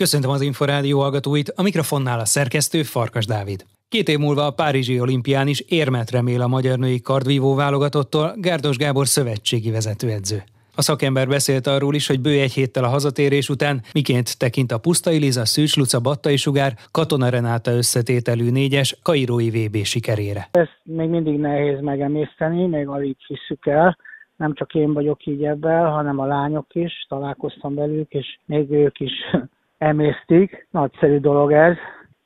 Köszöntöm az Inforádió hallgatóit, a mikrofonnál a szerkesztő Farkas Dávid. Két év múlva a Párizsi olimpián is érmet remél a magyar női kardvívó válogatottól Gárdos Gábor szövetségi vezetőedző. A szakember beszélt arról is, hogy bő egy héttel a hazatérés után miként tekint a Pusztai Liza, Szűcs Luca, Battai Sugár, Katona Renáta összetételű négyes Kairói VB sikerére. Ezt még mindig nehéz megemészteni, még alig hiszük el. Nem csak én vagyok így ebben, hanem a lányok is, találkoztam velük, és még ők is emésztik. Nagyszerű dolog ez.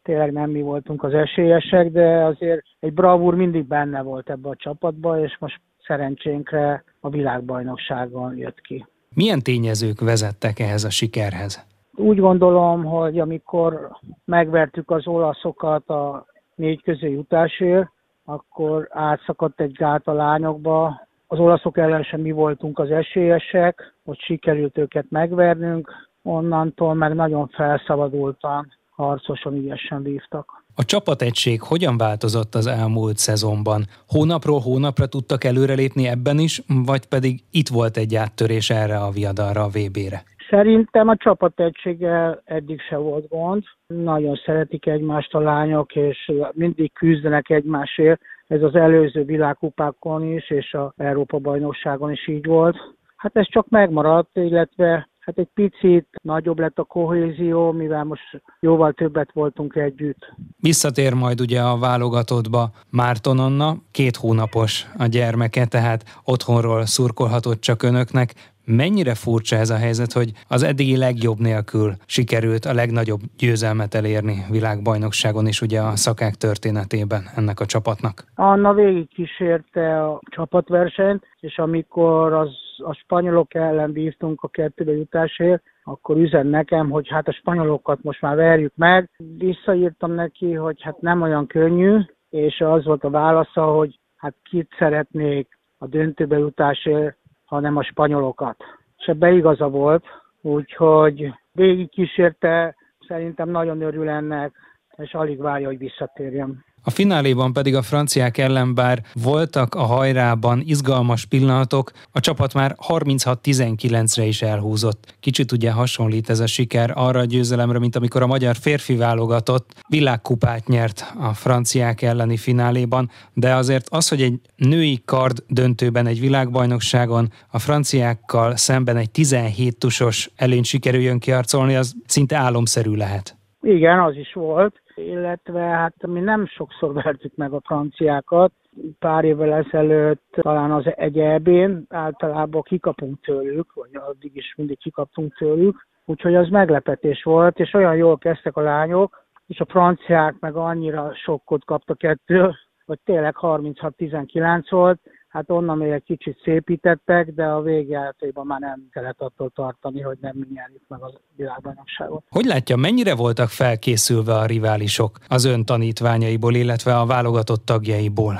Tényleg nem mi voltunk az esélyesek, de azért egy bravúr mindig benne volt ebbe a csapatba, és most szerencsénkre a világbajnokságon jött ki. Milyen tényezők vezettek ehhez a sikerhez? Úgy gondolom, hogy amikor megvertük az olaszokat a négy közé jutásért, akkor átszakadt egy gát a lányokba. Az olaszok ellen sem mi voltunk az esélyesek, hogy sikerült őket megvernünk, onnantól meg nagyon felszabadultan, harcosan ügyesen vívtak. A csapategység hogyan változott az elmúlt szezonban? Hónapról hónapra tudtak előrelépni ebben is, vagy pedig itt volt egy áttörés erre a viadalra a VB-re? Szerintem a csapategységgel eddig se volt gond. Nagyon szeretik egymást a lányok, és mindig küzdenek egymásért. Ez az előző világkupákon is, és a Európa bajnokságon is így volt. Hát ez csak megmaradt, illetve hát egy picit nagyobb lett a kohézió, mivel most jóval többet voltunk együtt. Visszatér majd ugye a válogatottba Márton Anna, két hónapos a gyermeke, tehát otthonról szurkolhatott csak önöknek. Mennyire furcsa ez a helyzet, hogy az eddigi legjobb nélkül sikerült a legnagyobb győzelmet elérni világbajnokságon is ugye a szakák történetében ennek a csapatnak? Anna végig kísérte a csapatversenyt, és amikor az a spanyolok ellen bíztunk a kettőbe jutásért, akkor üzen nekem, hogy hát a spanyolokat most már verjük meg. Visszaírtam neki, hogy hát nem olyan könnyű, és az volt a válasza, hogy hát kit szeretnék a döntőbe jutásért, hanem a spanyolokat. És ebbe igaza volt, úgyhogy végig kísérte, szerintem nagyon örül ennek, és alig várja, hogy visszatérjem. A fináléban pedig a franciák ellen bár voltak a hajrában izgalmas pillanatok, a csapat már 36-19-re is elhúzott. Kicsit ugye hasonlít ez a siker arra a győzelemre, mint amikor a magyar férfi válogatott világkupát nyert a franciák elleni fináléban, de azért az, hogy egy női kard döntőben egy világbajnokságon a franciákkal szemben egy 17 tusos előnyt sikerüljön kiarcolni, az szinte álomszerű lehet. Igen, az is volt illetve hát mi nem sokszor vertük meg a franciákat. Pár évvel ezelőtt talán az egy általában kikapunk tőlük, vagy addig is mindig kikaptunk tőlük, úgyhogy az meglepetés volt, és olyan jól kezdtek a lányok, és a franciák meg annyira sokkot kaptak ettől, hogy tényleg 36-19 volt, Hát onnan még egy kicsit szépítettek, de a végjátékban már nem kellett attól tartani, hogy nem nyerjük meg a világbajnokságot. Hogy látja, mennyire voltak felkészülve a riválisok az ön tanítványaiból, illetve a válogatott tagjaiból?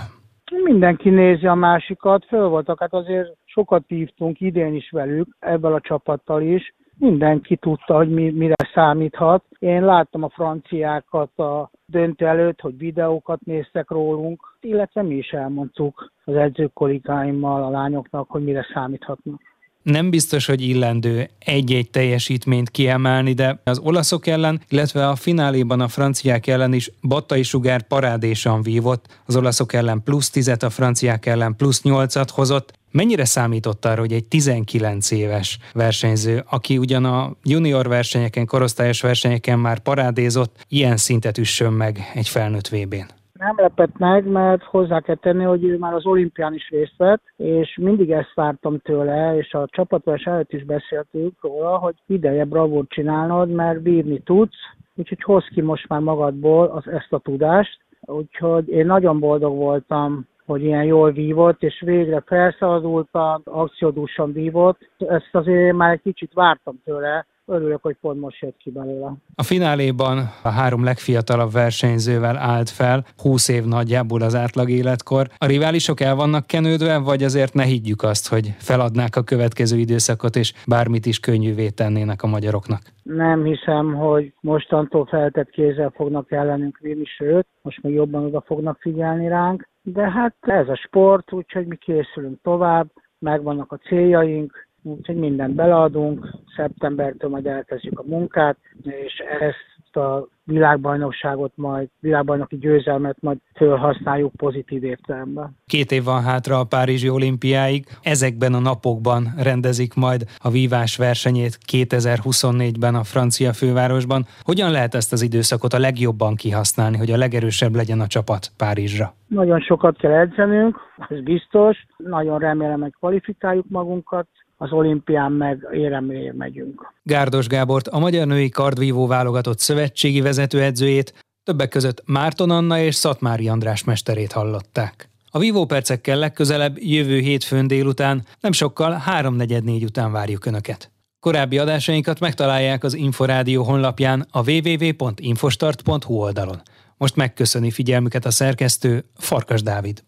Mindenki nézi a másikat, föl voltak, hát azért sokat hívtunk idén is velük, ebből a csapattal is, mindenki tudta, hogy mi, mire számíthat. Én láttam a franciákat a döntő előtt, hogy videókat néztek rólunk, illetve mi is elmondtuk az edzők kollégáimmal, a lányoknak, hogy mire számíthatnak nem biztos, hogy illendő egy-egy teljesítményt kiemelni, de az olaszok ellen, illetve a fináléban a franciák ellen is Battai Sugár parádésan vívott, az olaszok ellen plusz 10 a franciák ellen plusz 8-at hozott. Mennyire számított arra, hogy egy 19 éves versenyző, aki ugyan a junior versenyeken, korosztályos versenyeken már parádézott, ilyen szintet üssön meg egy felnőtt VB-n? Nem lepett meg, mert hozzá kell tenni, hogy ő már az olimpián is részt vett, és mindig ezt vártam tőle, és a csapatveres előtt is beszéltünk róla, hogy ideje bravúrt csinálnod, mert bírni tudsz, úgyhogy hoz ki most már magadból az, ezt a tudást. Úgyhogy én nagyon boldog voltam hogy ilyen jól vívott, és végre felszabadultan, akciódúsan vívott. Ezt azért már egy kicsit vártam tőle, örülök, hogy pont most jött ki belőle. A fináléban a három legfiatalabb versenyzővel állt fel, 20 év nagyjából az átlag életkor. A riválisok el vannak kenődve, vagy azért ne higgyük azt, hogy feladnák a következő időszakot, és bármit is könnyűvé tennének a magyaroknak? Nem hiszem, hogy mostantól feltett kézzel fognak ellenünk vinni, sőt, most még jobban oda fognak figyelni ránk. De hát ez a sport, úgyhogy mi készülünk tovább, megvannak a céljaink, úgyhogy mindent beleadunk, szeptembertől majd elkezdjük a munkát, és ezt a világbajnokságot majd, világbajnoki győzelmet majd fölhasználjuk pozitív értelemben. Két év van hátra a Párizsi olimpiáig. Ezekben a napokban rendezik majd a vívás versenyét 2024-ben a francia fővárosban. Hogyan lehet ezt az időszakot a legjobban kihasználni, hogy a legerősebb legyen a csapat Párizsra? Nagyon sokat kell edzenünk, ez biztos. Nagyon remélem, hogy kvalifikáljuk magunkat, az olimpián meg éremre megyünk. Gárdos Gábort, a Magyar Női Kardvívó válogatott szövetségi vezetőedzőjét, többek között Márton Anna és Szatmári András mesterét hallották. A Vívó percekkel legközelebb jövő hétfőn délután, nem sokkal 3.44 után várjuk Önöket. Korábbi adásainkat megtalálják az Inforádió honlapján a www.infostart.hu oldalon. Most megköszöni figyelmüket a szerkesztő Farkas Dávid.